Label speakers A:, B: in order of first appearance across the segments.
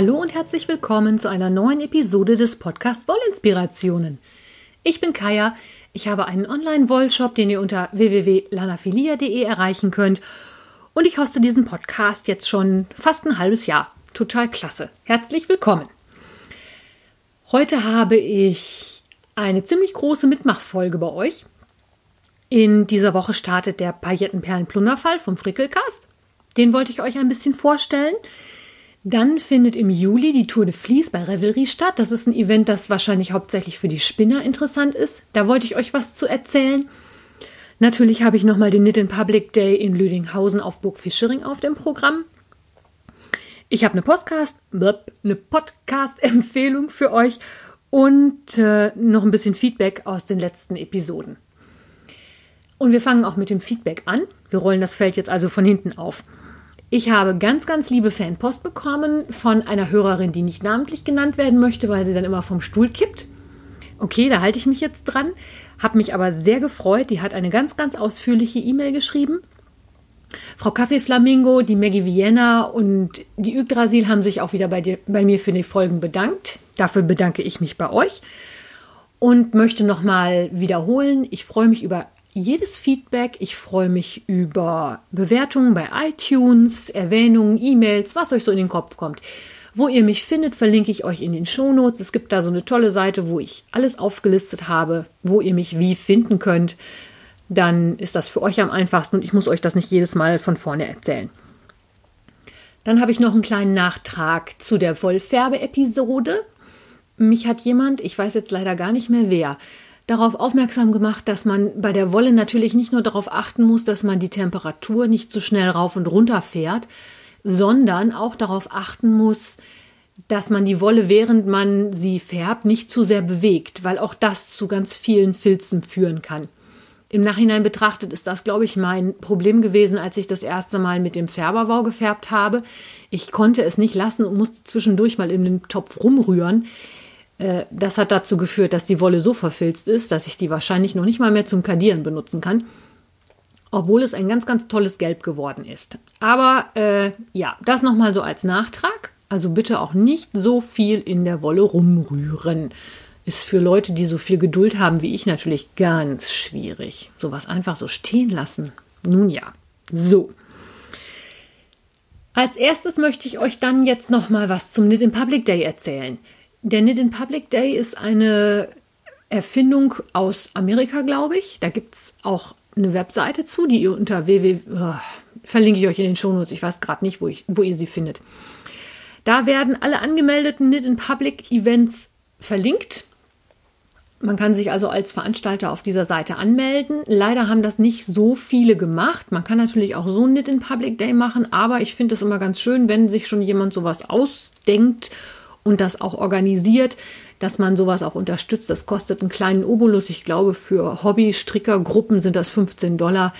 A: Hallo und herzlich willkommen zu einer neuen Episode des Podcast Wollinspirationen. Ich bin Kaya, ich habe einen Online-Wollshop, den ihr unter www.lanafilia.de erreichen könnt und ich hoste diesen Podcast jetzt schon fast ein halbes Jahr. Total klasse. Herzlich willkommen. Heute habe ich eine ziemlich große Mitmachfolge bei euch. In dieser Woche startet der Paillettenperlen-Plunderfall vom Frickelcast. Den wollte ich euch ein bisschen vorstellen. Dann findet im Juli die Tour de Vlies bei Revelry statt. Das ist ein Event, das wahrscheinlich hauptsächlich für die Spinner interessant ist. Da wollte ich euch was zu erzählen. Natürlich habe ich nochmal den Knit in Public Day in Lüdinghausen auf Burg Fischering auf dem Programm. Ich habe eine Podcast, eine Podcast-Empfehlung für euch und äh, noch ein bisschen Feedback aus den letzten Episoden. Und wir fangen auch mit dem Feedback an. Wir rollen das Feld jetzt also von hinten auf. Ich habe ganz, ganz liebe Fanpost bekommen von einer Hörerin, die nicht namentlich genannt werden möchte, weil sie dann immer vom Stuhl kippt. Okay, da halte ich mich jetzt dran. Habe mich aber sehr gefreut. Die hat eine ganz, ganz ausführliche E-Mail geschrieben. Frau Kaffee Flamingo, die Maggie Vienna und die Yggdrasil haben sich auch wieder bei, dir, bei mir für die Folgen bedankt. Dafür bedanke ich mich bei euch und möchte nochmal wiederholen, ich freue mich über jedes Feedback. Ich freue mich über Bewertungen bei iTunes, Erwähnungen, E-Mails, was euch so in den Kopf kommt. Wo ihr mich findet, verlinke ich euch in den Shownotes. Es gibt da so eine tolle Seite, wo ich alles aufgelistet habe, wo ihr mich wie finden könnt. Dann ist das für euch am einfachsten und ich muss euch das nicht jedes Mal von vorne erzählen. Dann habe ich noch einen kleinen Nachtrag zu der Vollfärbe-Episode. Mich hat jemand, ich weiß jetzt leider gar nicht mehr wer, darauf aufmerksam gemacht, dass man bei der Wolle natürlich nicht nur darauf achten muss, dass man die Temperatur nicht zu schnell rauf und runter fährt, sondern auch darauf achten muss, dass man die Wolle, während man sie färbt, nicht zu sehr bewegt, weil auch das zu ganz vielen Filzen führen kann. Im Nachhinein betrachtet ist das, glaube ich, mein Problem gewesen, als ich das erste Mal mit dem Färberwau gefärbt habe. Ich konnte es nicht lassen und musste zwischendurch mal in den Topf rumrühren. Äh, das hat dazu geführt, dass die Wolle so verfilzt ist, dass ich die wahrscheinlich noch nicht mal mehr zum Kadieren benutzen kann. Obwohl es ein ganz, ganz tolles Gelb geworden ist. Aber äh, ja, das nochmal so als Nachtrag. Also bitte auch nicht so viel in der Wolle rumrühren. Ist für Leute, die so viel Geduld haben wie ich, natürlich ganz schwierig. Sowas einfach so stehen lassen. Nun ja, so. Als erstes möchte ich euch dann jetzt noch mal was zum Knit in Public Day erzählen. Der Knit in Public Day ist eine Erfindung aus Amerika, glaube ich. Da gibt es auch eine Webseite zu, die ihr unter www. Oh, verlinke ich euch in den Shownotes. Ich weiß gerade nicht, wo, ich, wo ihr sie findet. Da werden alle angemeldeten Knit in Public Events verlinkt. Man kann sich also als Veranstalter auf dieser Seite anmelden. Leider haben das nicht so viele gemacht. Man kann natürlich auch so ein Knit in Public Day machen, aber ich finde es immer ganz schön, wenn sich schon jemand sowas ausdenkt und das auch organisiert, dass man sowas auch unterstützt. Das kostet einen kleinen Obolus. Ich glaube, für Hobby-Strickergruppen sind das 15 Dollar.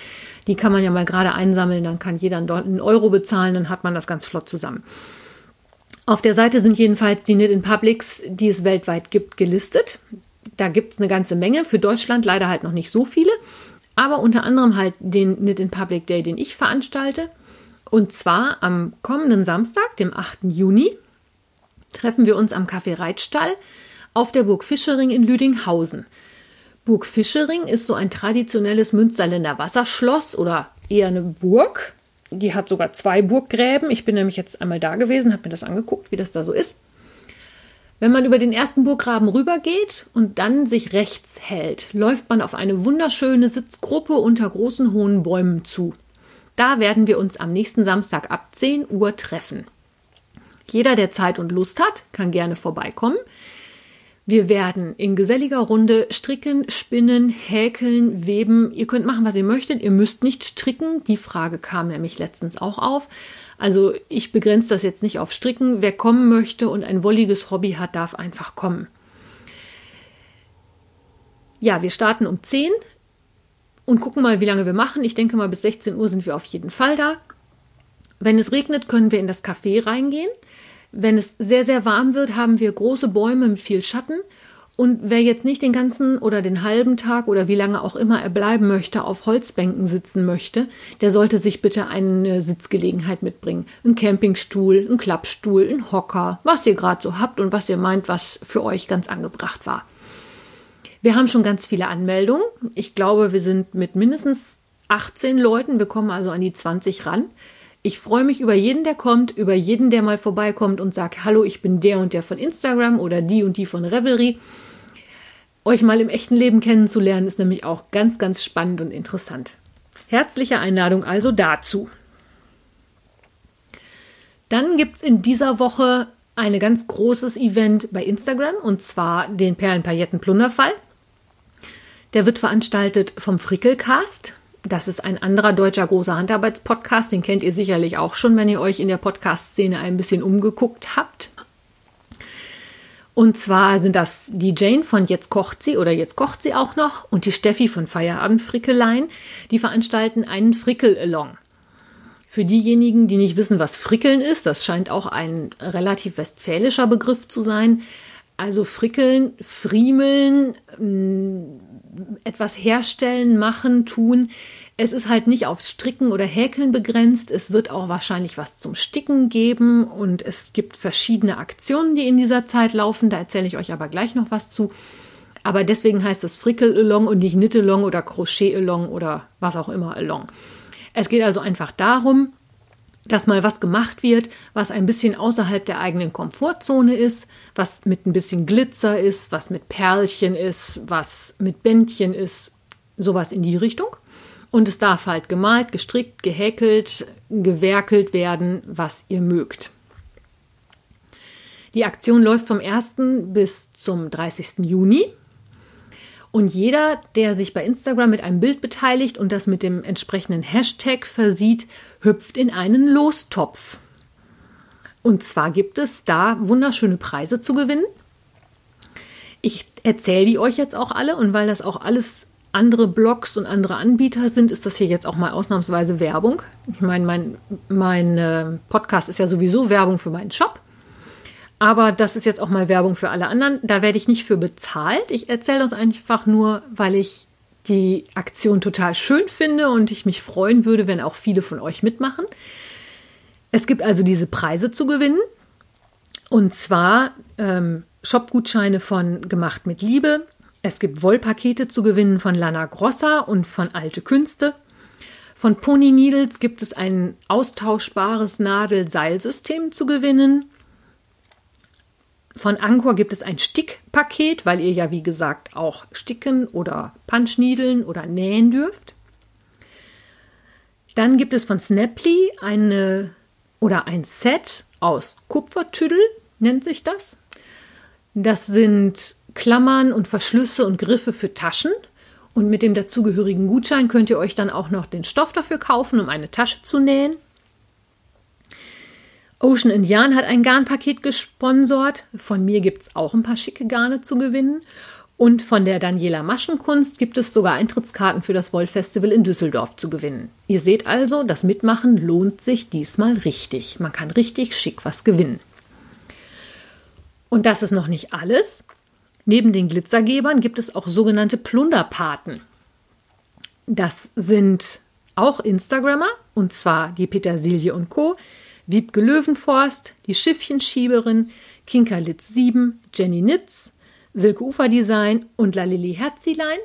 A: Die kann man ja mal gerade einsammeln, dann kann jeder einen Euro bezahlen, dann hat man das ganz flott zusammen. Auf der Seite sind jedenfalls die Knit in Publics, die es weltweit gibt, gelistet. Da gibt es eine ganze Menge. Für Deutschland leider halt noch nicht so viele. Aber unter anderem halt den Knit in Public Day, den ich veranstalte. Und zwar am kommenden Samstag, dem 8. Juni, treffen wir uns am Café Reitstall auf der Burg Fischering in Lüdinghausen. Burg Fischering ist so ein traditionelles Münsterländer Wasserschloss oder eher eine Burg. Die hat sogar zwei Burggräben. Ich bin nämlich jetzt einmal da gewesen, habe mir das angeguckt, wie das da so ist. Wenn man über den ersten Burggraben rübergeht und dann sich rechts hält, läuft man auf eine wunderschöne Sitzgruppe unter großen hohen Bäumen zu. Da werden wir uns am nächsten Samstag ab 10 Uhr treffen. Jeder, der Zeit und Lust hat, kann gerne vorbeikommen. Wir werden in geselliger Runde stricken, spinnen, häkeln, weben. Ihr könnt machen, was ihr möchtet. Ihr müsst nicht stricken. Die Frage kam nämlich letztens auch auf. Also ich begrenze das jetzt nicht auf Stricken. Wer kommen möchte und ein wolliges Hobby hat, darf einfach kommen. Ja, wir starten um 10 und gucken mal, wie lange wir machen. Ich denke mal, bis 16 Uhr sind wir auf jeden Fall da. Wenn es regnet, können wir in das Café reingehen. Wenn es sehr, sehr warm wird, haben wir große Bäume mit viel Schatten Und wer jetzt nicht den ganzen oder den halben Tag oder wie lange auch immer er bleiben möchte, auf Holzbänken sitzen möchte, der sollte sich bitte eine Sitzgelegenheit mitbringen. Ein Campingstuhl, ein Klappstuhl, ein Hocker, was ihr gerade so habt und was ihr meint, was für euch ganz angebracht war. Wir haben schon ganz viele Anmeldungen. Ich glaube, wir sind mit mindestens 18 Leuten. Wir kommen also an die 20 ran. Ich freue mich über jeden, der kommt, über jeden, der mal vorbeikommt und sagt, hallo, ich bin der und der von Instagram oder die und die von Revelry. Euch mal im echten Leben kennenzulernen, ist nämlich auch ganz, ganz spannend und interessant. Herzliche Einladung also dazu. Dann gibt es in dieser Woche ein ganz großes Event bei Instagram und zwar den Perlenpailletten-Plunderfall. Der wird veranstaltet vom Frickelcast. Das ist ein anderer deutscher großer Handarbeitspodcast. Den kennt ihr sicherlich auch schon, wenn ihr euch in der Podcast-Szene ein bisschen umgeguckt habt. Und zwar sind das die Jane von Jetzt kocht sie oder Jetzt kocht sie auch noch und die Steffi von Feierabend Frickelein. Die veranstalten einen Frickel-Along. Für diejenigen, die nicht wissen, was Frickeln ist, das scheint auch ein relativ westfälischer Begriff zu sein. Also Frickeln, Friemeln, etwas herstellen, machen, tun. Es ist halt nicht aufs Stricken oder Häkeln begrenzt. Es wird auch wahrscheinlich was zum Sticken geben und es gibt verschiedene Aktionen, die in dieser Zeit laufen. Da erzähle ich euch aber gleich noch was zu. Aber deswegen heißt es Frickel-Along und nicht Knit-Along oder Crochet-Along oder was auch immer Along. Es geht also einfach darum, dass mal was gemacht wird, was ein bisschen außerhalb der eigenen Komfortzone ist, was mit ein bisschen Glitzer ist, was mit Perlchen ist, was mit Bändchen ist, sowas in die Richtung. Und es darf halt gemalt, gestrickt, gehäkelt, gewerkelt werden, was ihr mögt. Die Aktion läuft vom 1. bis zum 30. Juni. Und jeder, der sich bei Instagram mit einem Bild beteiligt und das mit dem entsprechenden Hashtag versieht, hüpft in einen Lostopf. Und zwar gibt es da wunderschöne Preise zu gewinnen. Ich erzähle die euch jetzt auch alle und weil das auch alles andere Blogs und andere Anbieter sind, ist das hier jetzt auch mal ausnahmsweise Werbung. Ich meine, mein, mein äh, Podcast ist ja sowieso Werbung für meinen Shop. Aber das ist jetzt auch mal Werbung für alle anderen. Da werde ich nicht für bezahlt. Ich erzähle das einfach nur, weil ich die Aktion total schön finde und ich mich freuen würde, wenn auch viele von euch mitmachen. Es gibt also diese Preise zu gewinnen. Und zwar ähm, Shopgutscheine von Gemacht mit Liebe. Es gibt Wollpakete zu gewinnen von Lana Grossa und von Alte Künste. Von Pony Needles gibt es ein austauschbares Nadel-Seilsystem zu gewinnen. Von Anchor gibt es ein Stickpaket, weil ihr ja wie gesagt auch sticken oder Punchniedeln oder nähen dürft. Dann gibt es von Snaply eine oder ein Set aus Kupfertüdel, nennt sich das. Das sind Klammern und Verschlüsse und Griffe für Taschen. Und mit dem dazugehörigen Gutschein könnt ihr euch dann auch noch den Stoff dafür kaufen, um eine Tasche zu nähen. Ocean and Yarn hat ein Garnpaket gesponsert. Von mir gibt es auch ein paar schicke Garne zu gewinnen. Und von der Daniela Maschenkunst gibt es sogar Eintrittskarten für das Wollfestival in Düsseldorf zu gewinnen. Ihr seht also, das Mitmachen lohnt sich diesmal richtig. Man kann richtig schick was gewinnen. Und das ist noch nicht alles. Neben den Glitzergebern gibt es auch sogenannte Plunderpaten. Das sind auch Instagrammer, und zwar die Petersilie und Co., Wiebke Löwenforst, die Schiffchenschieberin, Kinka Litz 7, Jenny Nitz, Silke Ufer Design und Lalili Herzilein.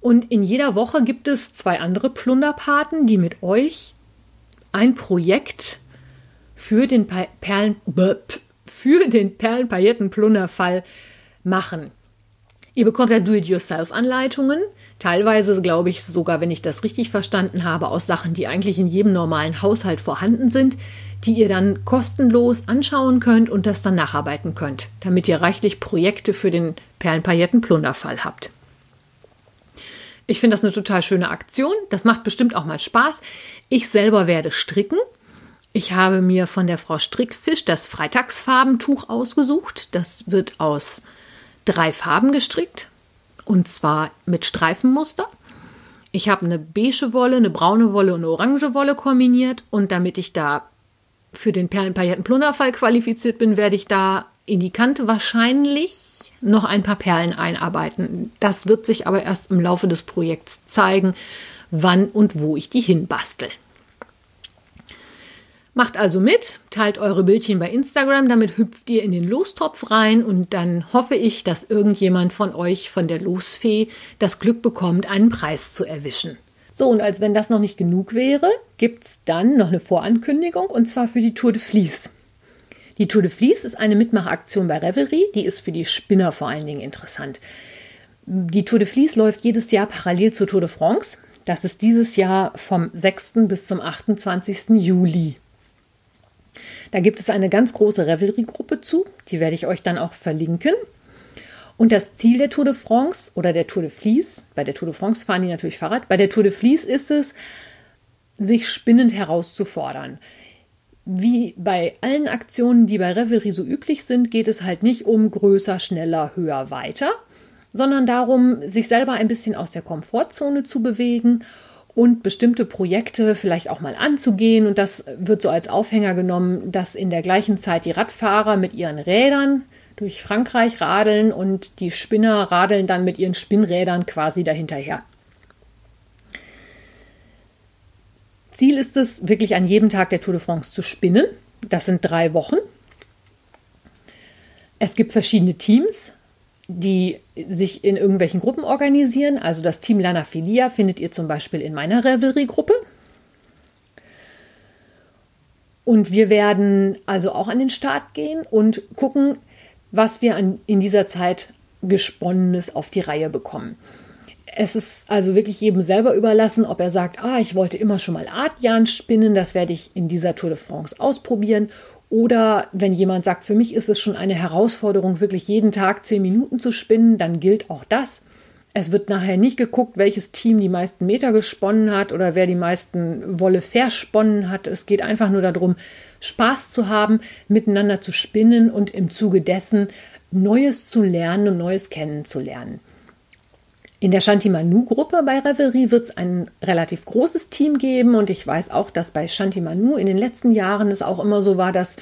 A: Und in jeder Woche gibt es zwei andere Plunderpaten, die mit euch ein Projekt für den Perlen für den Perlenpaillettenplunderfall machen. Ihr bekommt ja Do-it-yourself-Anleitungen, Teilweise glaube ich sogar, wenn ich das richtig verstanden habe, aus Sachen, die eigentlich in jedem normalen Haushalt vorhanden sind, die ihr dann kostenlos anschauen könnt und das dann nacharbeiten könnt, damit ihr reichlich Projekte für den Perlenpailletten-Plunderfall habt. Ich finde das eine total schöne Aktion. Das macht bestimmt auch mal Spaß. Ich selber werde stricken. Ich habe mir von der Frau Strickfisch das Freitagsfarbentuch ausgesucht. Das wird aus drei Farben gestrickt. Und zwar mit Streifenmuster. Ich habe eine beige Wolle, eine braune Wolle und eine orange Wolle kombiniert. Und damit ich da für den Perlenpailletten-Plunderfall qualifiziert bin, werde ich da in die Kante wahrscheinlich noch ein paar Perlen einarbeiten. Das wird sich aber erst im Laufe des Projekts zeigen, wann und wo ich die hinbastel. Macht also mit, teilt eure Bildchen bei Instagram, damit hüpft ihr in den Lostopf rein und dann hoffe ich, dass irgendjemand von euch von der Losfee das Glück bekommt, einen Preis zu erwischen. So, und als wenn das noch nicht genug wäre, gibt es dann noch eine Vorankündigung und zwar für die Tour de Vlies. Die Tour de Vlies ist eine Mitmachaktion bei Revelry, die ist für die Spinner vor allen Dingen interessant. Die Tour de Vlies läuft jedes Jahr parallel zur Tour de France. Das ist dieses Jahr vom 6. bis zum 28. Juli. Da gibt es eine ganz große Revelry-Gruppe zu, die werde ich euch dann auch verlinken. Und das Ziel der Tour de France oder der Tour de Vlies, bei der Tour de France fahren die natürlich Fahrrad, bei der Tour de Vlies ist es, sich spinnend herauszufordern. Wie bei allen Aktionen, die bei Revelry so üblich sind, geht es halt nicht um größer, schneller, höher, weiter, sondern darum, sich selber ein bisschen aus der Komfortzone zu bewegen und bestimmte Projekte vielleicht auch mal anzugehen. Und das wird so als Aufhänger genommen, dass in der gleichen Zeit die Radfahrer mit ihren Rädern durch Frankreich radeln und die Spinner radeln dann mit ihren Spinnrädern quasi dahinterher. Ziel ist es, wirklich an jedem Tag der Tour de France zu spinnen. Das sind drei Wochen. Es gibt verschiedene Teams, die sich in irgendwelchen Gruppen organisieren. Also das Team Lana Filia findet ihr zum Beispiel in meiner Revelry-Gruppe. Und wir werden also auch an den Start gehen und gucken, was wir an, in dieser Zeit Gesponnenes auf die Reihe bekommen. Es ist also wirklich jedem selber überlassen, ob er sagt, ah, ich wollte immer schon mal Artjan spinnen, das werde ich in dieser Tour de France ausprobieren. Oder wenn jemand sagt, für mich ist es schon eine Herausforderung, wirklich jeden Tag zehn Minuten zu spinnen, dann gilt auch das. Es wird nachher nicht geguckt, welches Team die meisten Meter gesponnen hat oder wer die meisten Wolle versponnen hat. Es geht einfach nur darum, Spaß zu haben, miteinander zu spinnen und im Zuge dessen Neues zu lernen und Neues kennenzulernen. In der Shantimanu-Gruppe bei Revelry wird es ein relativ großes Team geben und ich weiß auch, dass bei Shantimanu in den letzten Jahren es auch immer so war, dass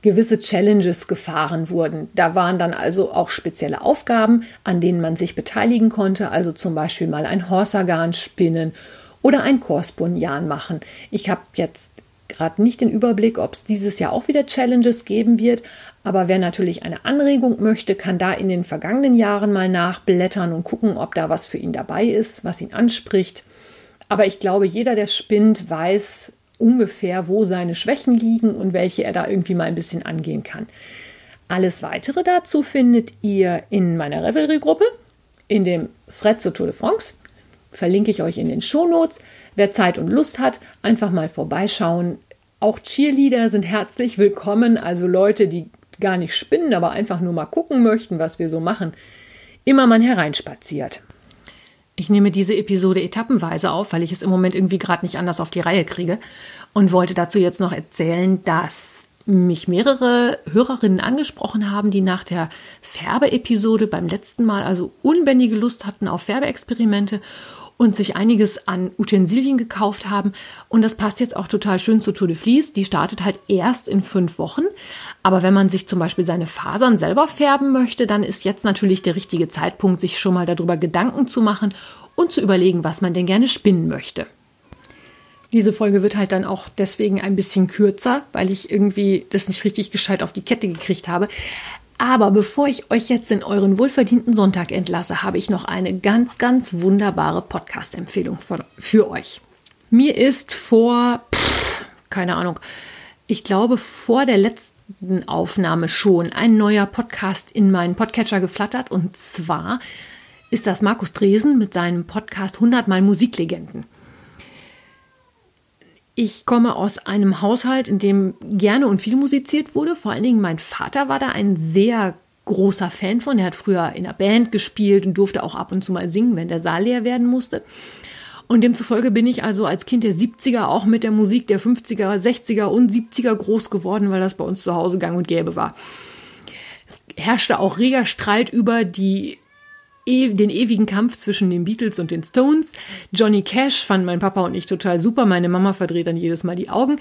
A: gewisse Challenges gefahren wurden. Da waren dann also auch spezielle Aufgaben, an denen man sich beteiligen konnte, also zum Beispiel mal ein Horsagan spinnen oder ein Korspunjan machen. Ich habe jetzt gerade nicht den Überblick, ob es dieses Jahr auch wieder Challenges geben wird. Aber wer natürlich eine Anregung möchte, kann da in den vergangenen Jahren mal nachblättern und gucken, ob da was für ihn dabei ist, was ihn anspricht. Aber ich glaube, jeder, der spinnt, weiß ungefähr, wo seine Schwächen liegen und welche er da irgendwie mal ein bisschen angehen kann. Alles weitere dazu findet ihr in meiner Revelry-Gruppe, in dem Thread zur Tour de France. Verlinke ich euch in den Shownotes. Wer Zeit und Lust hat, einfach mal vorbeischauen. Auch Cheerleader sind herzlich willkommen, also Leute, die gar nicht spinnen, aber einfach nur mal gucken möchten, was wir so machen. Immer man hereinspaziert. Ich nehme diese Episode etappenweise auf, weil ich es im Moment irgendwie gerade nicht anders auf die Reihe kriege und wollte dazu jetzt noch erzählen, dass mich mehrere Hörerinnen angesprochen haben, die nach der Färbeepisode beim letzten Mal also unbändige Lust hatten auf Färbeexperimente und sich einiges an Utensilien gekauft haben. Und das passt jetzt auch total schön zu Tour de Vlies. Die startet halt erst in fünf Wochen. Aber wenn man sich zum Beispiel seine Fasern selber färben möchte, dann ist jetzt natürlich der richtige Zeitpunkt, sich schon mal darüber Gedanken zu machen und zu überlegen, was man denn gerne spinnen möchte. Diese Folge wird halt dann auch deswegen ein bisschen kürzer, weil ich irgendwie das nicht richtig gescheit auf die Kette gekriegt habe. Aber bevor ich euch jetzt in euren wohlverdienten Sonntag entlasse, habe ich noch eine ganz, ganz wunderbare Podcast-Empfehlung für euch. Mir ist vor, pff, keine Ahnung, ich glaube vor der letzten Aufnahme schon ein neuer Podcast in meinen Podcatcher geflattert. Und zwar ist das Markus Dresen mit seinem Podcast 100 Mal Musiklegenden. Ich komme aus einem Haushalt, in dem gerne und viel musiziert wurde. Vor allen Dingen mein Vater war da ein sehr großer Fan von. Er hat früher in einer Band gespielt und durfte auch ab und zu mal singen, wenn der Saal leer werden musste. Und demzufolge bin ich also als Kind der 70er auch mit der Musik der 50er, 60er und 70er groß geworden, weil das bei uns zu Hause gang und gäbe war. Es herrschte auch reger Streit über die den ewigen Kampf zwischen den Beatles und den Stones. Johnny Cash fanden mein Papa und ich total super. Meine Mama verdreht dann jedes Mal die Augen.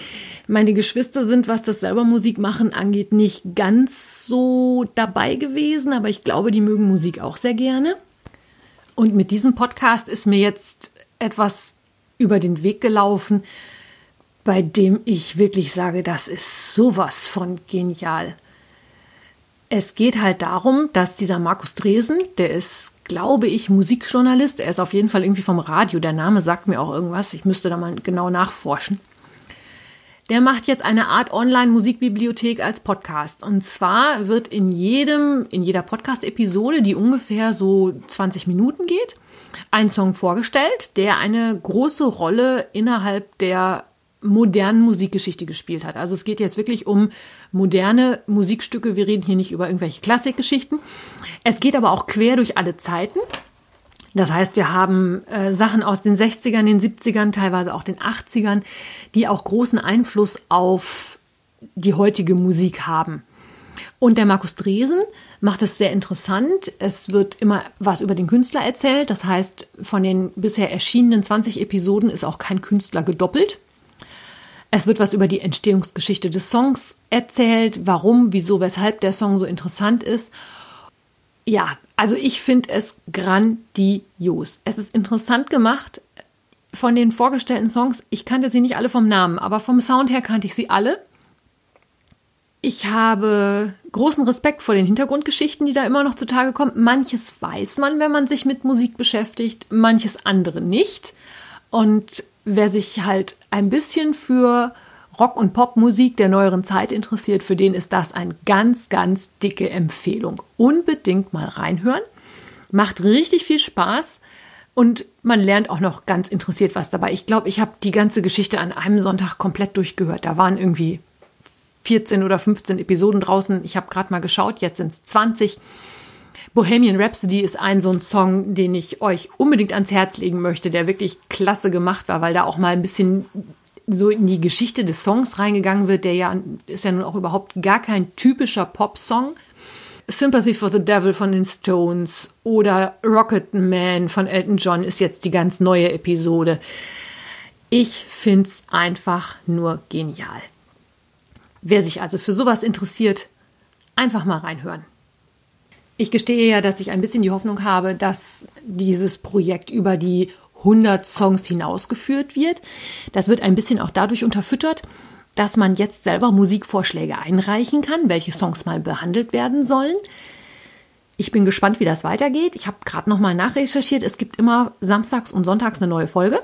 A: Meine Geschwister sind, was das selber Musik machen angeht, nicht ganz so dabei gewesen, aber ich glaube, die mögen Musik auch sehr gerne. Und mit diesem Podcast ist mir jetzt etwas über den Weg gelaufen, bei dem ich wirklich sage, das ist sowas von genial. Es geht halt darum, dass dieser Markus Dresen, der ist, glaube ich, Musikjournalist, er ist auf jeden Fall irgendwie vom Radio, der Name sagt mir auch irgendwas, ich müsste da mal genau nachforschen. Der macht jetzt eine Art Online-Musikbibliothek als Podcast. Und zwar wird in jedem, in jeder Podcast-Episode, die ungefähr so 20 Minuten geht, ein Song vorgestellt, der eine große Rolle innerhalb der modernen Musikgeschichte gespielt hat. Also es geht jetzt wirklich um moderne Musikstücke. Wir reden hier nicht über irgendwelche Klassikgeschichten. Es geht aber auch quer durch alle Zeiten. Das heißt, wir haben äh, Sachen aus den 60ern, den 70ern, teilweise auch den 80ern, die auch großen Einfluss auf die heutige Musik haben. Und der Markus Dresen macht es sehr interessant. Es wird immer was über den Künstler erzählt. Das heißt, von den bisher erschienenen 20 Episoden ist auch kein Künstler gedoppelt. Es wird was über die Entstehungsgeschichte des Songs erzählt, warum, wieso, weshalb der Song so interessant ist. Ja, also ich finde es grandios. Es ist interessant gemacht von den vorgestellten Songs. Ich kannte sie nicht alle vom Namen, aber vom Sound her kannte ich sie alle. Ich habe großen Respekt vor den Hintergrundgeschichten, die da immer noch zutage kommen. Manches weiß man, wenn man sich mit Musik beschäftigt, manches andere nicht. Und wer sich halt ein bisschen für Rock- und Popmusik der neueren Zeit interessiert, für den ist das eine ganz, ganz dicke Empfehlung. Unbedingt mal reinhören. Macht richtig viel Spaß und man lernt auch noch ganz interessiert was dabei. Ich glaube, ich habe die ganze Geschichte an einem Sonntag komplett durchgehört. Da waren irgendwie 14 oder 15 Episoden draußen. Ich habe gerade mal geschaut, jetzt sind es 20. Bohemian Rhapsody ist ein so ein Song, den ich euch unbedingt ans Herz legen möchte, der wirklich klasse gemacht war, weil da auch mal ein bisschen so in die Geschichte des Songs reingegangen wird, der ja ist ja nun auch überhaupt gar kein typischer Pop-Song. Sympathy for the Devil von den Stones oder Rocket Man von Elton John ist jetzt die ganz neue Episode. Ich finde es einfach nur genial. Wer sich also für sowas interessiert, einfach mal reinhören. Ich gestehe ja, dass ich ein bisschen die Hoffnung habe, dass dieses Projekt über die 100 Songs hinausgeführt wird. Das wird ein bisschen auch dadurch unterfüttert, dass man jetzt selber Musikvorschläge einreichen kann, welche Songs mal behandelt werden sollen. Ich bin gespannt, wie das weitergeht. Ich habe gerade noch mal nachrecherchiert. Es gibt immer samstags und sonntags eine neue Folge.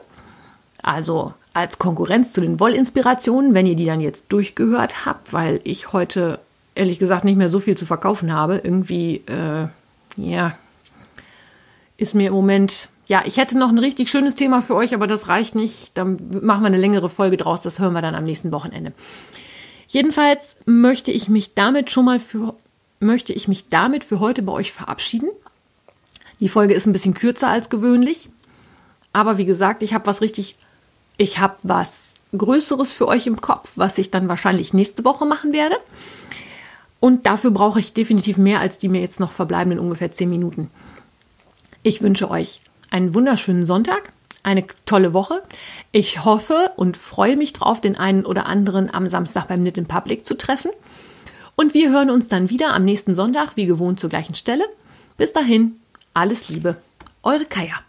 A: Also als Konkurrenz zu den Wollinspirationen, wenn ihr die dann jetzt durchgehört habt, weil ich heute ehrlich gesagt nicht mehr so viel zu verkaufen habe. Irgendwie, äh, ja, ist mir im Moment, ja, ich hätte noch ein richtig schönes Thema für euch, aber das reicht nicht. Dann machen wir eine längere Folge draus. Das hören wir dann am nächsten Wochenende. Jedenfalls möchte ich mich damit schon mal für, möchte ich mich damit für heute bei euch verabschieden. Die Folge ist ein bisschen kürzer als gewöhnlich. Aber wie gesagt, ich habe was richtig, ich habe was Größeres für euch im Kopf, was ich dann wahrscheinlich nächste Woche machen werde. Und dafür brauche ich definitiv mehr als die mir jetzt noch verbleibenden ungefähr zehn Minuten. Ich wünsche euch einen wunderschönen Sonntag, eine tolle Woche. Ich hoffe und freue mich drauf, den einen oder anderen am Samstag beim Knit in Public zu treffen. Und wir hören uns dann wieder am nächsten Sonntag, wie gewohnt, zur gleichen Stelle. Bis dahin, alles Liebe. Eure Kaya.